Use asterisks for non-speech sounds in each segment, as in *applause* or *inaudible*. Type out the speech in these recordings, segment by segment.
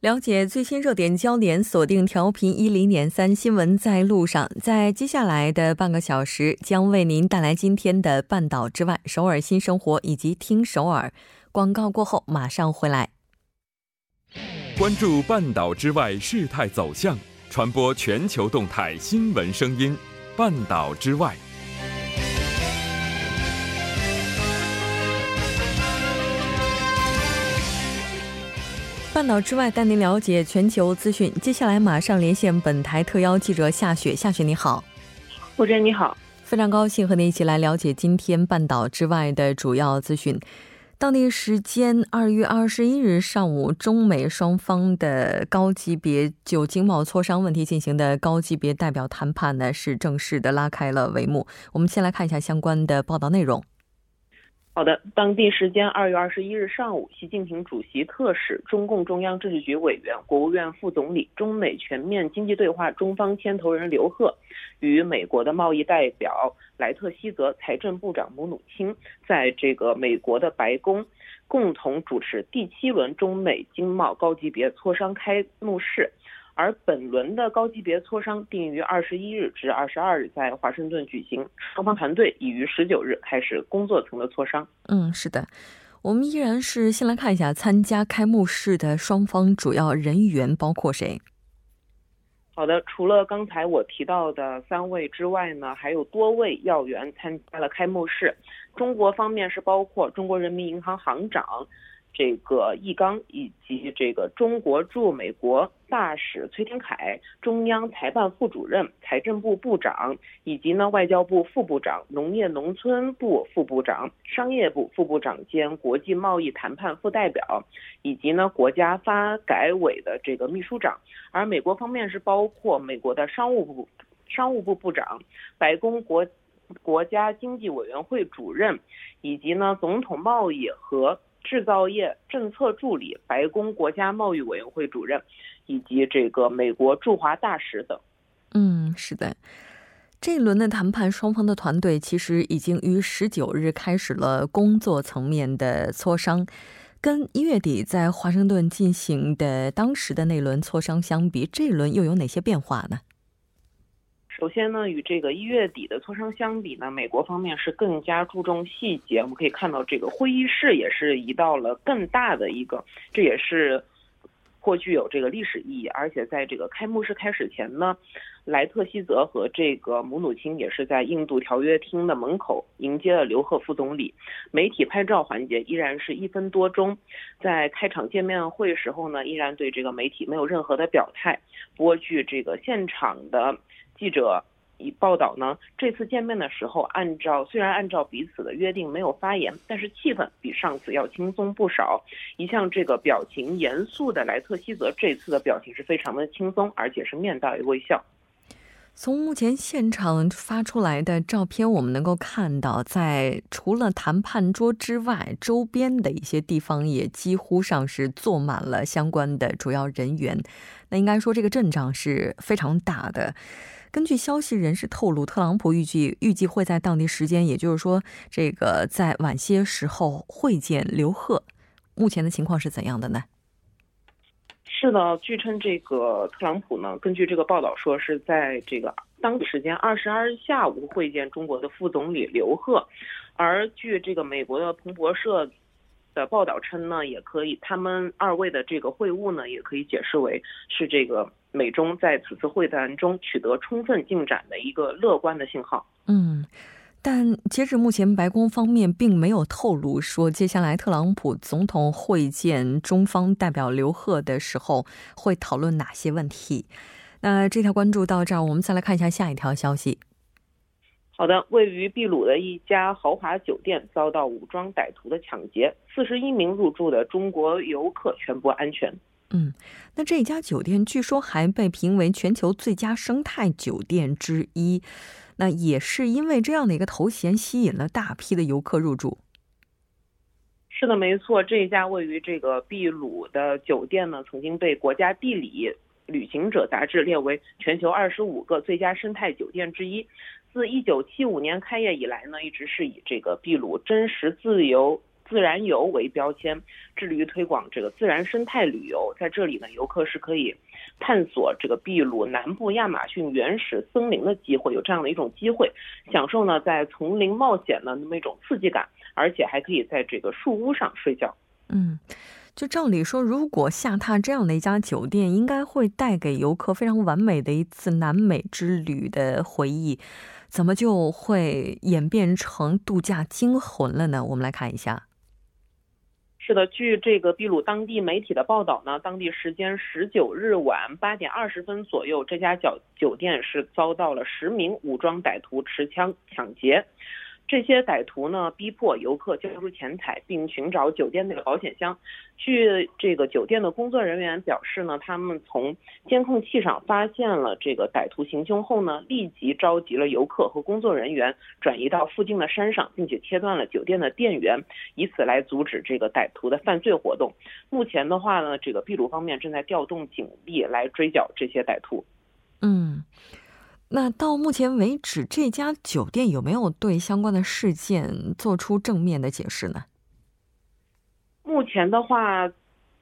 了解最新热点焦点，锁定调频一零点三新闻在路上。在接下来的半个小时，将为您带来今天的半岛之外、首尔新生活以及听首尔。广告过后马上回来。关注半岛之外事态走向，传播全球动态新闻声音。半岛之外。半岛之外，带您了解全球资讯。接下来马上连线本台特邀记者夏雪。夏雪你好，吴真你好，非常高兴和您一起来了解今天半岛之外的主要资讯。当地时间二月二十一日上午，中美双方的高级别就经贸磋商问题进行的高级别代表谈判呢，是正式的拉开了帷幕。我们先来看一下相关的报道内容。好的，当地时间二月二十一日上午，习近平主席特使、中共中央政治局委员、国务院副总理、中美全面经济对话中方牵头人刘鹤，与美国的贸易代表莱特希泽、财政部长姆努钦，在这个美国的白宫共同主持第七轮中美经贸高级别磋商开幕式。而本轮的高级别磋商定于二十一日至二十二日在华盛顿举行，双方团队已于十九日开始工作层的磋商。嗯，是的，我们依然是先来看一下参加开幕式的双方主要人员包括谁。好的，除了刚才我提到的三位之外呢，还有多位要员参加了开幕式。中国方面是包括中国人民银行行长。这个易纲以及这个中国驻美国大使崔天凯、中央财办副主任、财政部部长，以及呢外交部副部长、农业农村部副部长、商业部副部长兼国际贸易谈判副代表，以及呢国家发改委的这个秘书长。而美国方面是包括美国的商务部商务部部长、白宫国国家经济委员会主任，以及呢总统贸易和。制造业政策助理、白宫国家贸易委员会主任，以及这个美国驻华大使等。嗯，是的，这一轮的谈判，双方的团队其实已经于十九日开始了工作层面的磋商。跟一月底在华盛顿进行的当时的那轮磋商相比，这一轮又有哪些变化呢？首先呢，与这个一月底的磋商相比呢，美国方面是更加注重细节。我们可以看到，这个会议室也是移到了更大的一个，这也是颇具有这个历史意义。而且在这个开幕式开始前呢，莱特希泽和这个姆努钦也是在印度条约厅的门口迎接了刘鹤副总理。媒体拍照环节依然是一分多钟，在开场见面会时候呢，依然对这个媒体没有任何的表态。不过据这个现场的。记者以报道呢，这次见面的时候，按照虽然按照彼此的约定没有发言，但是气氛比上次要轻松不少。一向这个表情严肃的莱特希泽，这次的表情是非常的轻松，而且是面带微笑。从目前现场发出来的照片，我们能够看到，在除了谈判桌之外，周边的一些地方也几乎上是坐满了相关的主要人员。那应该说，这个阵仗是非常大的。根据消息人士透露，特朗普预计预计会在当地时间，也就是说，这个在晚些时候会见刘鹤。目前的情况是怎样的呢？是的，据称这个特朗普呢，根据这个报道说是在这个当地时间二十二日下午会见中国的副总理刘鹤，而据这个美国的彭博社。的报道称呢，也可以，他们二位的这个会晤呢，也可以解释为是这个美中在此次会谈中取得充分进展的一个乐观的信号。嗯，但截止目前，白宫方面并没有透露说，接下来特朗普总统会见中方代表刘鹤的时候会讨论哪些问题。那这条关注到这儿，我们再来看一下下一条消息。好的，位于秘鲁的一家豪华酒店遭到武装歹徒的抢劫，四十一名入住的中国游客全部安全。嗯，那这家酒店据说还被评为全球最佳生态酒店之一，那也是因为这样的一个头衔吸引了大批的游客入住。是的，没错，这一家位于这个秘鲁的酒店呢，曾经被国家地理旅行者杂志列为全球二十五个最佳生态酒店之一。自一九七五年开业以来呢，一直是以这个秘鲁真实自由。自然游为标签，致力于推广这个自然生态旅游。在这里呢，游客是可以探索这个秘鲁南部亚马逊原始森林的机会，有这样的一种机会，享受呢在丛林冒险的那么一种刺激感，而且还可以在这个树屋上睡觉。嗯，就照理说，如果下榻这样的一家酒店，应该会带给游客非常完美的一次南美之旅的回忆，怎么就会演变成度假惊魂了呢？我们来看一下。是的，据这个秘鲁当地媒体的报道呢，当地时间十九日晚八点二十分左右，这家酒酒店是遭到了十名武装歹徒持枪抢劫。这些歹徒呢，逼迫游客交出钱财，并寻找酒店内的保险箱。据这个酒店的工作人员表示呢，他们从监控器上发现了这个歹徒行凶后呢，立即召集了游客和工作人员，转移到附近的山上，并且切断了酒店的电源，以此来阻止这个歹徒的犯罪活动。目前的话呢，这个秘鲁方面正在调动警力来追缴这些歹徒。嗯。那到目前为止，这家酒店有没有对相关的事件做出正面的解释呢？目前的话，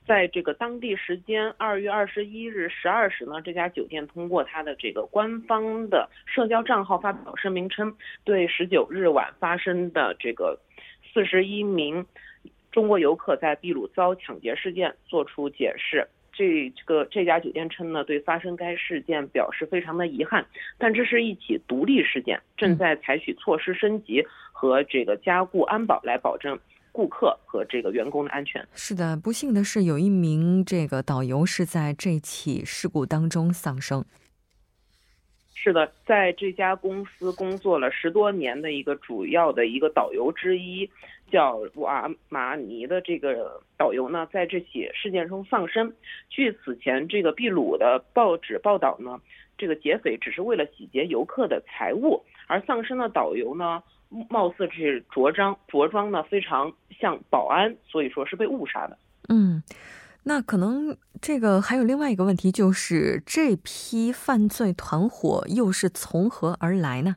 在这个当地时间二月二十一日十二时呢，这家酒店通过它的这个官方的社交账号发表声明称，对十九日晚发生的这个四十一名中国游客在秘鲁遭抢劫事件作出解释。这这个这家酒店称呢，对发生该事件表示非常的遗憾，但这是一起独立事件，正在采取措施升级和这个加固安保来保证顾客和这个员工的安全。是的，不幸的是有一名这个导游是在这起事故当中丧生。是的，在这家公司工作了十多年的一个主要的一个导游之一。叫瓦马尼的这个导游呢，在这起事件中丧生。据此前这个秘鲁的报纸报道呢，这个劫匪只是为了洗劫游客的财物，而丧生的导游呢，貌似是着装着装呢非常像保安，所以说是被误杀的。嗯，那可能这个还有另外一个问题，就是这批犯罪团伙又是从何而来呢？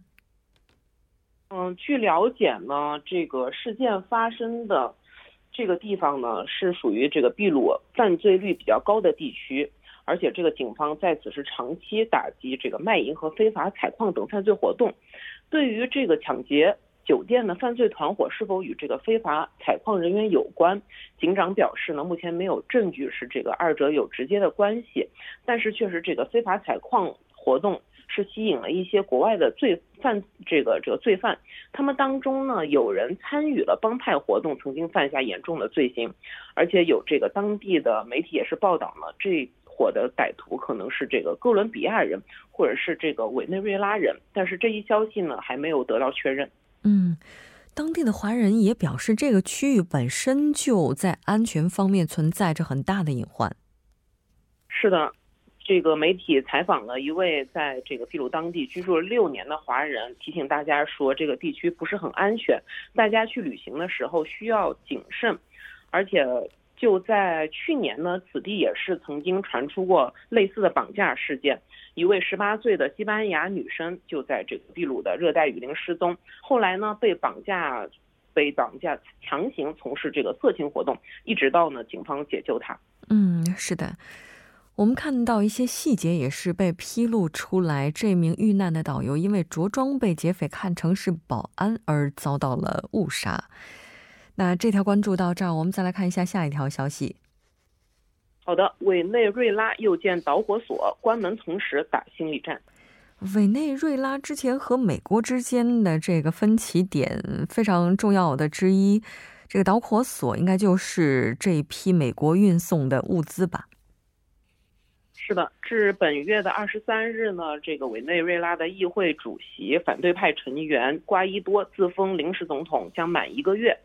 嗯，据了解呢，这个事件发生的这个地方呢，是属于这个秘鲁犯罪率比较高的地区，而且这个警方在此是长期打击这个卖淫和非法采矿等犯罪活动。对于这个抢劫酒店的犯罪团伙是否与这个非法采矿人员有关，警长表示呢，目前没有证据是这个二者有直接的关系，但是确实这个非法采矿活动。是吸引了一些国外的罪犯，这个这个罪犯，他们当中呢有人参与了帮派活动，曾经犯下严重的罪行，而且有这个当地的媒体也是报道了这伙的歹徒可能是这个哥伦比亚人或者是这个委内瑞拉人，但是这一消息呢还没有得到确认。嗯，当地的华人也表示，这个区域本身就在安全方面存在着很大的隐患。是的。这个媒体采访了一位在这个秘鲁当地居住了六年的华人，提醒大家说这个地区不是很安全，大家去旅行的时候需要谨慎。而且就在去年呢，此地也是曾经传出过类似的绑架事件，一位十八岁的西班牙女生就在这个秘鲁的热带雨林失踪，后来呢被绑架，被绑架强行从事这个色情活动，一直到呢警方解救她。嗯，是的。我们看到一些细节也是被披露出来。这名遇难的导游因为着装被劫匪看成是保安而遭到了误杀。那这条关注到这儿，我们再来看一下下一条消息。好的，委内瑞拉又建导火索，关门同时打心理战。委内瑞拉之前和美国之间的这个分歧点非常重要的之一，这个导火索应该就是这一批美国运送的物资吧。是的，至本月的二十三日呢，这个委内瑞拉的议会主席反对派成员瓜伊多自封临时总统将满一个月。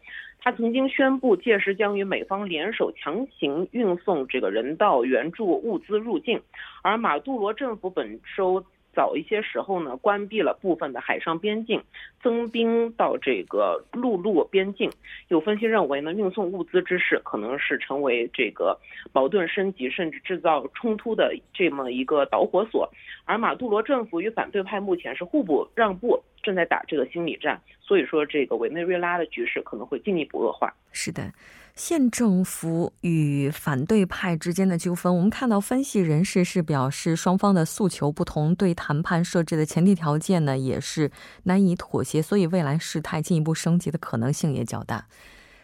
他曾经宣布届时将与美方联手强行运送这个人道援助物资入境，而马杜罗政府本周。早一些时候呢，关闭了部分的海上边境，增兵到这个陆路边境。有分析认为呢，运送物资之事可能是成为这个矛盾升级甚至制造冲突的这么一个导火索。而马杜罗政府与反对派目前是互不让步，正在打这个心理战。所以说，这个委内瑞拉的局势可能会进一步恶化。是的。县政府与反对派之间的纠纷，我们看到分析人士是表示双方的诉求不同，对谈判设置的前提条件呢也是难以妥协，所以未来事态进一步升级的可能性也较大。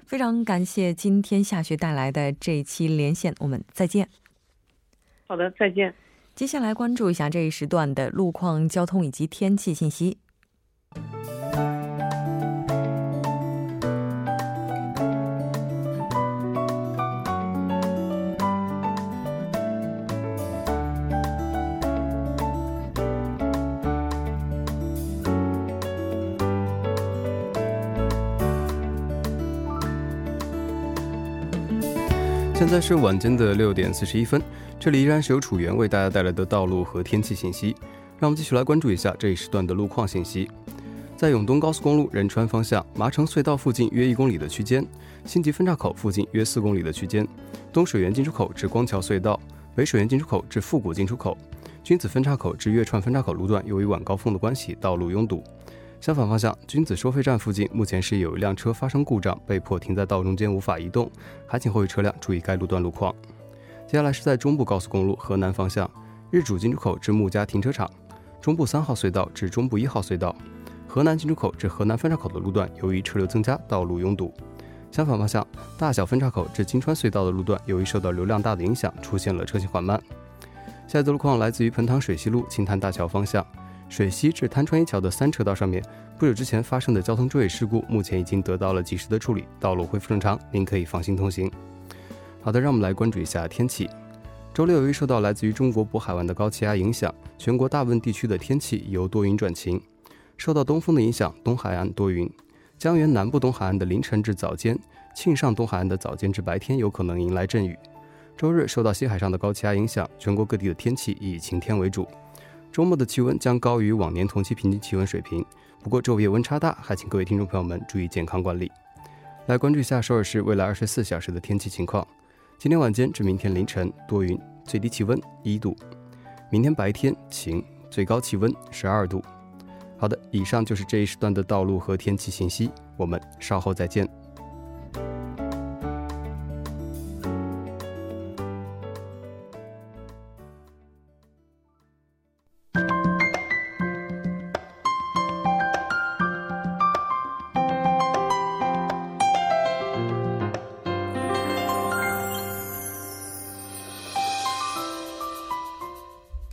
非常感谢今天夏雪带来的这一期连线，我们再见。好的，再见。接下来关注一下这一时段的路况、交通以及天气信息。现在是晚间的六点四十一分，这里依然是由楚源为大家带来的道路和天气信息。让我们继续来关注一下这一时段的路况信息。在永东高速公路仁川方向麻城隧道附近约一公里的区间，新集分岔口附近约四公里的区间，东水源进出口至光桥隧道，北水源进出口至复古进出口，君子分岔口至月串分岔口路段，由于晚高峰的关系，道路拥堵。相反方向，君子收费站附近目前是有一辆车发生故障，被迫停在道中间无法移动，还请后续车辆注意该路段路况。接下来是在中部高速公路河南方向，日主进出口至木家停车场，中部三号隧道至中部一号隧道，河南进出口至河南分岔口的路段，由于车流增加，道路拥堵。相反方向，大小分岔口至金川隧道的路段，由于受到流量大的影响，出现了车行缓慢。下一则路况来自于彭塘水西路青潭大桥方向。水西至滩川一桥的三车道上面，不久之前发生的交通追尾事故，目前已经得到了及时的处理，道路恢复正常，您可以放心通行。好的，让我们来关注一下天气。周六由于受到来自于中国渤海湾的高气压影响，全国大部分地区的天气由多云转晴。受到东风的影响，东海岸多云，江源南部东海岸的凌晨至早间，庆尚东海岸的早间至白天有可能迎来阵雨。周日受到西海上的高气压影响，全国各地的天气以晴天为主。周末的气温将高于往年同期平均气温水平，不过昼夜温差大，还请各位听众朋友们注意健康管理。来关注一下首尔市未来二十四小时的天气情况：今天晚间至明天凌晨多云，最低气温一度；明天白天晴，最高气温十二度。好的，以上就是这一时段的道路和天气信息，我们稍后再见。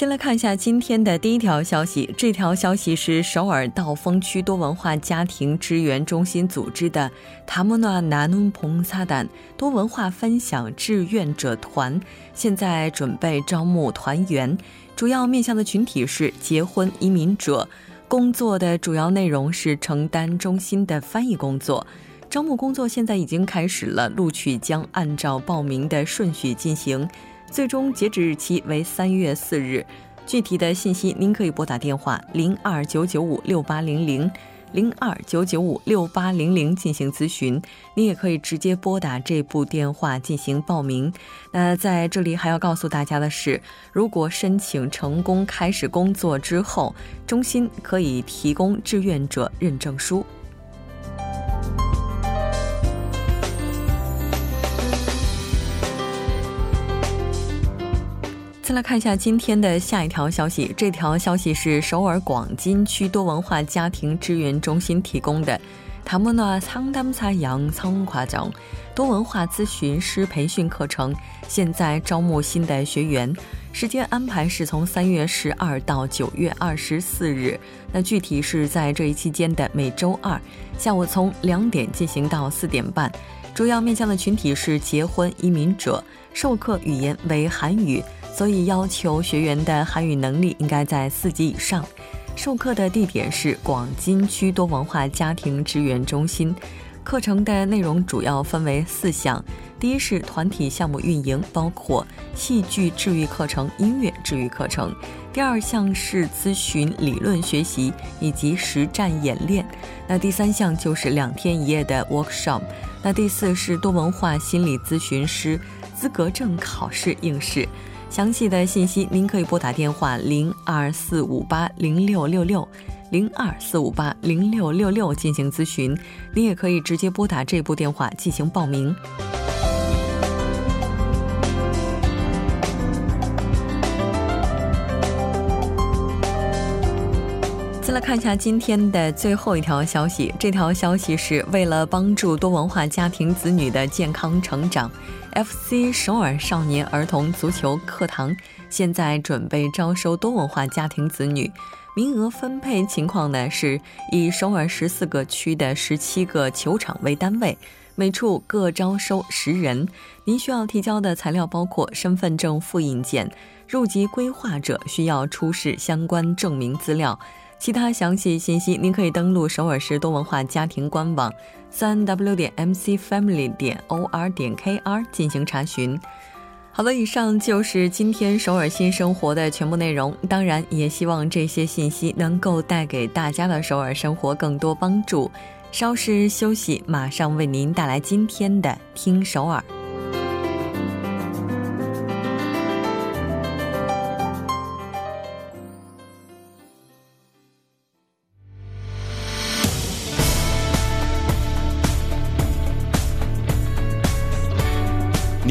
先来看一下今天的第一条消息。这条消息是首尔道峰区多文化家庭支援中心组织的塔莫纳南努蓬萨丹多文化分享志愿者团，现在准备招募团员，主要面向的群体是结婚移民者。工作的主要内容是承担中心的翻译工作。招募工作现在已经开始了，录取将按照报名的顺序进行。最终截止日期为三月四日，具体的信息您可以拨打电话零二九九五六八零零零二九九五六八零零进行咨询。您也可以直接拨打这部电话进行报名。那在这里还要告诉大家的是，如果申请成功开始工作之后，中心可以提供志愿者认证书。先来看一下今天的下一条消息。这条消息是首尔广金区多文化家庭支援中心提供的塔莫纳仓丹萨洋仓夸奖多文化咨询师培训课程，现在招募新的学员。时间安排是从三月十二到九月二十四日。那具体是在这一期间的每周二下午从两点进行到四点半。主要面向的群体是结婚移民者，授课语言为韩语，所以要求学员的韩语能力应该在四级以上。授课的地点是广金区多文化家庭支援中心。课程的内容主要分为四项：第一是团体项目运营，包括戏剧治愈课程、音乐治愈课程；第二项是咨询理论学习以及实战演练；那第三项就是两天一夜的 workshop；那第四是多文化心理咨询师资格证考试应试。详细的信息您可以拨打电话零二四五八零六六六。零二四五八零六六六进行咨询，您也可以直接拨打这部电话进行报名。再来看一下今天的最后一条消息，这条消息是为了帮助多文化家庭子女的健康成长，FC 首尔少年儿童足球课堂现在准备招收多文化家庭子女。名额分配情况呢，是以首尔十四个区的十七个球场为单位，每处各招收十人。您需要提交的材料包括身份证复印件，入籍规划者需要出示相关证明资料。其他详细信息，您可以登录首尔市多文化家庭官网，三 w 点 mcfamily 点 or 点 kr 进行查询。好了，以上就是今天首尔新生活的全部内容。当然，也希望这些信息能够带给大家的首尔生活更多帮助。稍事休息，马上为您带来今天的《听首尔》。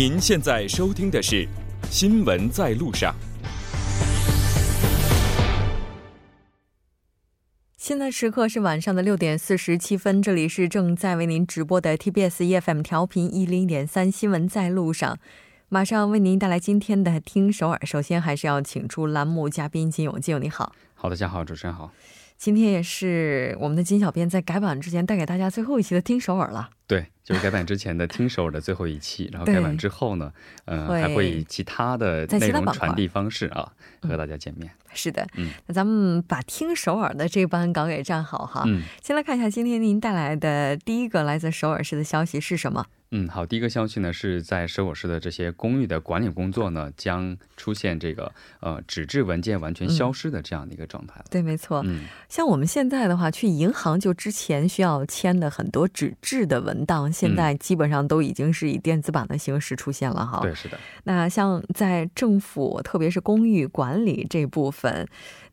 您现在收听的是《新闻在路上》。现在时刻是晚上的六点四十七分，这里是正在为您直播的 TBS EFM 调频一零点三《新闻在路上》，马上为您带来今天的《听首尔》。首先，还是要请出栏目嘉宾金勇，金勇你好。好，大家好，主持人好。今天也是我们的金小编在改版之前带给大家最后一期的《听首尔》了。对，就是改版之前的《听首尔》的最后一期，然后改版之后呢，嗯，还会以其他的内容传递方式啊，和大家见面。是的，嗯，那咱们把《听首尔》的这班岗给站好哈。嗯，先来看一下今天您带来的第一个来自首尔市的消息是什么？嗯，好，第一个消息呢是在首尔市的这些公寓的管理工作呢将出现这个呃纸质文件完全消失的这样的一个状态。对，没错。嗯，像我们现在的话，去银行就之前需要签的很多纸质的文档，现在基本上都已经是以电子版的形式出现了哈。对，是的。那像在政府，特别是公寓管理这部分。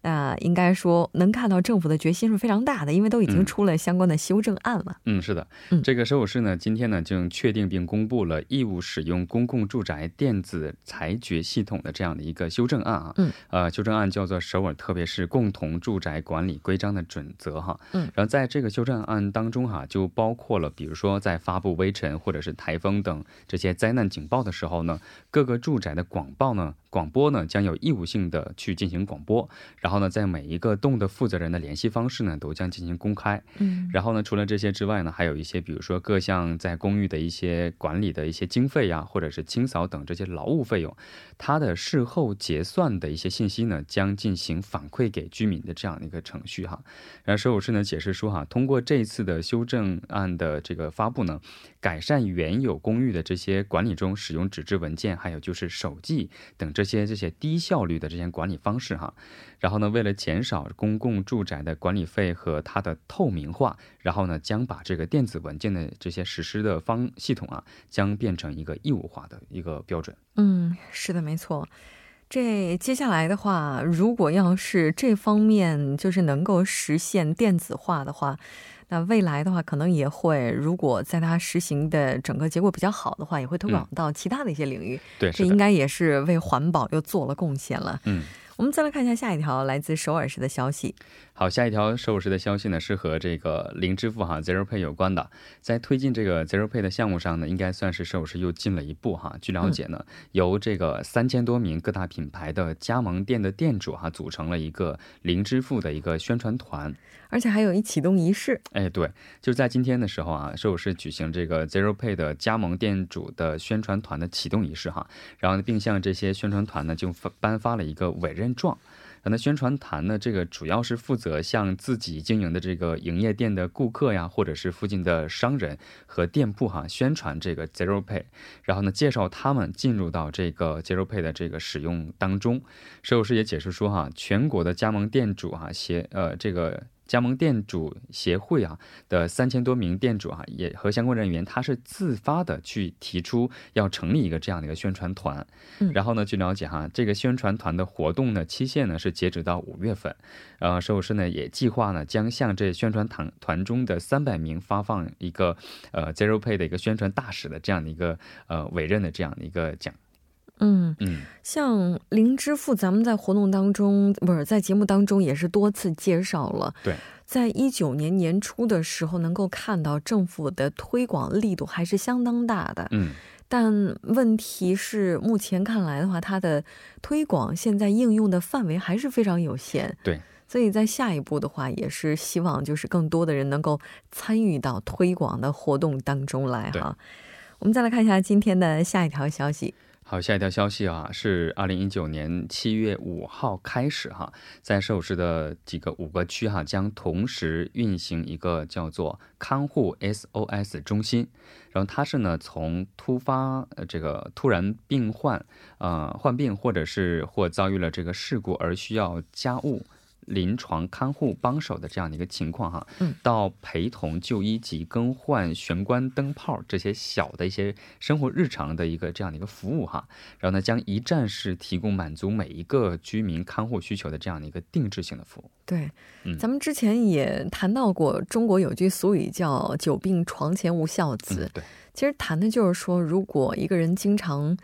那应该说能看到政府的决心是非常大的，因为都已经出了相关的修正案了。嗯，是的，嗯，这个首尔市呢，今天呢就确定并公布了义务使用公共住宅电子裁决系统的这样的一个修正案啊。嗯，呃，修正案叫做《首尔特别是共同住宅管理规章的准则》哈。嗯，然后在这个修正案当中哈，就包括了比如说在发布微尘或者是台风等这些灾难警报的时候呢，各个住宅的广报呢。广播呢将有义务性的去进行广播，然后呢，在每一个洞的负责人的联系方式呢都将进行公开。嗯，然后呢，除了这些之外呢，还有一些比如说各项在公寓的一些管理的一些经费呀，或者是清扫等这些劳务费用，它的事后结算的一些信息呢将进行反馈给居民的这样的一个程序哈。然后，首尔市呢解释说哈，通过这一次的修正案的这个发布呢，改善原有公寓的这些管理中使用纸质文件，还有就是手记等这。些这些低效率的这些管理方式哈，然后呢，为了减少公共住宅的管理费和它的透明化，然后呢，将把这个电子文件的这些实施的方系统啊，将变成一个义务化的一个标准。嗯，是的，没错。这接下来的话，如果要是这方面就是能够实现电子化的话。那未来的话，可能也会，如果在它实行的整个结果比较好的话，也会推广到其他的一些领域。对，这应该也是为环保又做了贡献了。嗯。我们再来看一下下一条来自首尔市的消息。好，下一条首尔市的消息呢，是和这个零支付哈 Zero Pay 有关的。在推进这个 Zero Pay 的项目上呢，应该算是首尔市又进了一步哈。据了解呢，由这个三千多名各大品牌的加盟店的店主哈，组成了一个零支付的一个宣传团，而且还有一启动仪式。哎，对，就是在今天的时候啊，首尔市举行这个 Zero Pay 的加盟店主的宣传团的启动仪式哈，然后并向这些宣传团呢就发颁发了一个委任状。那宣传谈呢？这个主要是负责向自己经营的这个营业店的顾客呀，或者是附近的商人和店铺哈，宣传这个 Zero Pay，然后呢，介绍他们进入到这个 Zero Pay 的这个使用当中。石有师也解释说哈，全国的加盟店主哈，协呃这个。加盟店主协会啊的三千多名店主啊，也和相关人员，他是自发的去提出要成立一个这样的一个宣传团。嗯，然后呢，据了解哈，这个宣传团的活动呢期限呢是截止到五月份。呃，首师呢也计划呢将向这宣传团团中的三百名发放一个呃 Zero Pay 的一个宣传大使的这样的一个呃委任的这样的一个奖。嗯嗯，像零支付，咱们在活动当中不是在节目当中也是多次介绍了。对，在一九年年初的时候，能够看到政府的推广力度还是相当大的。嗯，但问题是，目前看来的话，它的推广现在应用的范围还是非常有限。对，所以在下一步的话，也是希望就是更多的人能够参与到推广的活动当中来哈。我们再来看一下今天的下一条消息。好，下一条消息啊，是二零一九年七月五号开始哈，在首尔的几个五个区哈，将同时运行一个叫做看护 SOS 中心，然后它是呢从突发呃这个突然病患呃患病或者是或遭遇了这个事故而需要家务。临床看护帮手的这样的一个情况哈，嗯，到陪同就医及更换玄关灯泡这些小的一些生活日常的一个这样的一个服务哈，然后呢将一站式提供满足每一个居民看护需求的这样的一个定制性的服务。对，嗯，咱们之前也谈到过，中国有句俗语叫“久病床前无孝子”，对，其实谈的就是说，如果一个人经常。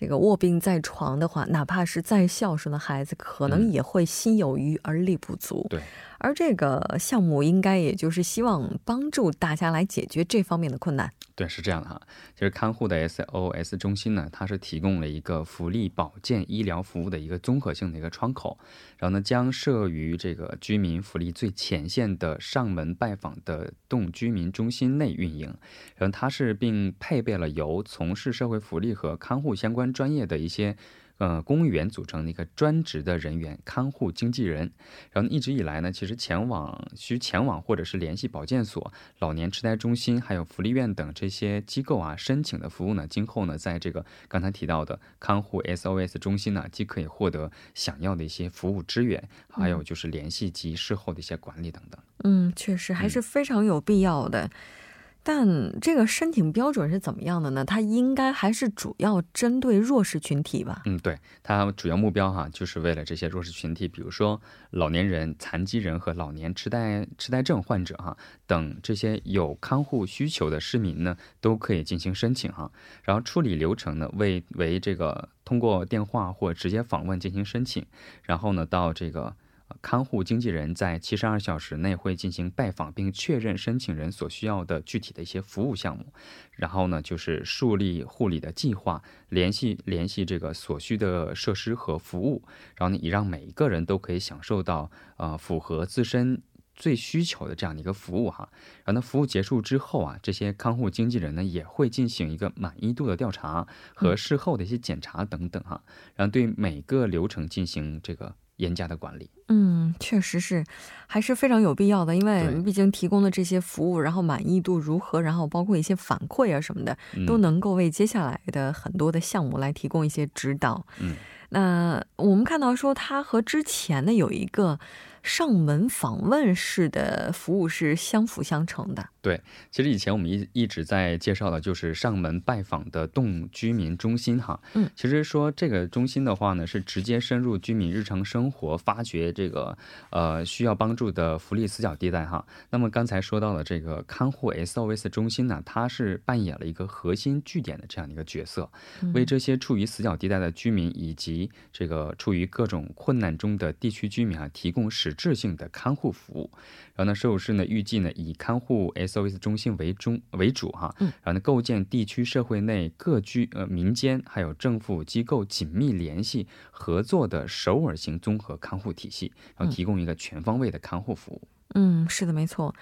这个卧病在床的话，哪怕是再孝顺的孩子，可能也会心有余而力不足。对。而这个项目应该也就是希望帮助大家来解决这方面的困难。对，是这样的哈。就是看护的 SOS 中心呢，它是提供了一个福利保健医疗服务的一个综合性的一个窗口，然后呢，将设于这个居民福利最前线的上门拜访的动居民中心内运营。然后它是并配备了由从事社会福利和看护相关专业的一些。呃，公务员组成的一个专职的人员看护经纪人，然后一直以来呢，其实前往需前往或者是联系保健所、老年痴呆中心、还有福利院等这些机构啊，申请的服务呢，今后呢，在这个刚才提到的看护 SOS 中心呢，既可以获得想要的一些服务支援，还有就是联系及事后的一些管理等等。嗯，确实还是非常有必要的。但这个申请标准是怎么样的呢？它应该还是主要针对弱势群体吧？嗯，对，它主要目标哈，就是为了这些弱势群体，比如说老年人、残疾人和老年痴呆、痴呆症患者哈等这些有看护需求的市民呢，都可以进行申请哈。然后处理流程呢，为为这个通过电话或直接访问进行申请，然后呢到这个。看护经纪人在七十二小时内会进行拜访，并确认申请人所需要的具体的一些服务项目，然后呢，就是树立护理的计划，联系联系这个所需的设施和服务，然后呢，以让每一个人都可以享受到呃符合自身最需求的这样的一个服务哈。然后呢，服务结束之后啊，这些看护经纪人呢也会进行一个满意度的调查和事后的一些检查等等哈，然后对每个流程进行这个。严加的管理，嗯，确实是，还是非常有必要的。因为毕竟提供的这些服务，然后满意度如何，然后包括一些反馈啊什么的，都能够为接下来的很多的项目来提供一些指导。嗯，那我们看到说，它和之前的有一个。上门访问式的服务是相辅相成的。对，其实以前我们一一直在介绍的就是上门拜访的动居民中心哈。嗯，其实说这个中心的话呢，是直接深入居民日常生活，发掘这个呃需要帮助的福利死角地带哈。那么刚才说到的这个看护 SOS 中心呢，它是扮演了一个核心据点的这样的一个角色，为这些处于死角地带的居民以及这个个处于各种困难中的地区居民啊，提供实质性的看护服务。然后呢，首尔市呢预计呢以看护 SOS 中心为中为主哈，嗯，然后呢构建地区社会内各居呃民间还有政府机构紧密联系合作的首尔型综合看护体系，然后提供一个全方位的看护服务。嗯，是的，没错。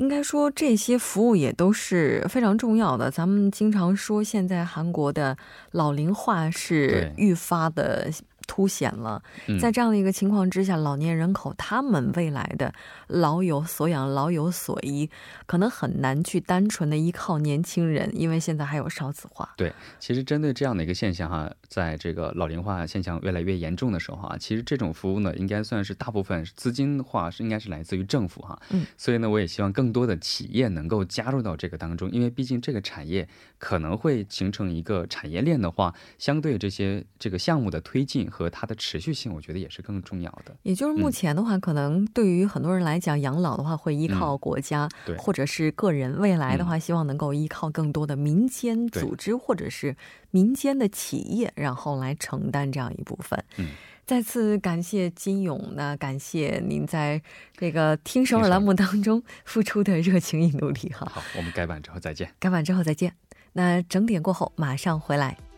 应该说这些服务也都是非常重要的。咱们经常说，现在韩国的老龄化是愈发的。凸显了，在这样的一个情况之下，老年人口他们未来的老有所养、老有所依，可能很难去单纯的依靠年轻人，因为现在还有少子化。对，其实针对这样的一个现象哈，在这个老龄化现象越来越严重的时候啊，其实这种服务呢，应该算是大部分资金化是应该是来自于政府哈。嗯，所以呢，我也希望更多的企业能够加入到这个当中，因为毕竟这个产业可能会形成一个产业链的话，相对这些这个项目的推进。和它的持续性，我觉得也是更重要的。也就是目前的话，可能对于很多人来讲，养老的话会依靠国家，对，或者是个人。未来的话，希望能够依靠更多的民间组织或者是民间的企业，然后来承担这样一部分。嗯，再次感谢金勇，那感谢您在这个听首尔栏目当中 *laughs* 付出的热情与努力哈。好，我们改版之后再见。改版之后再见。那整点过后马上回来。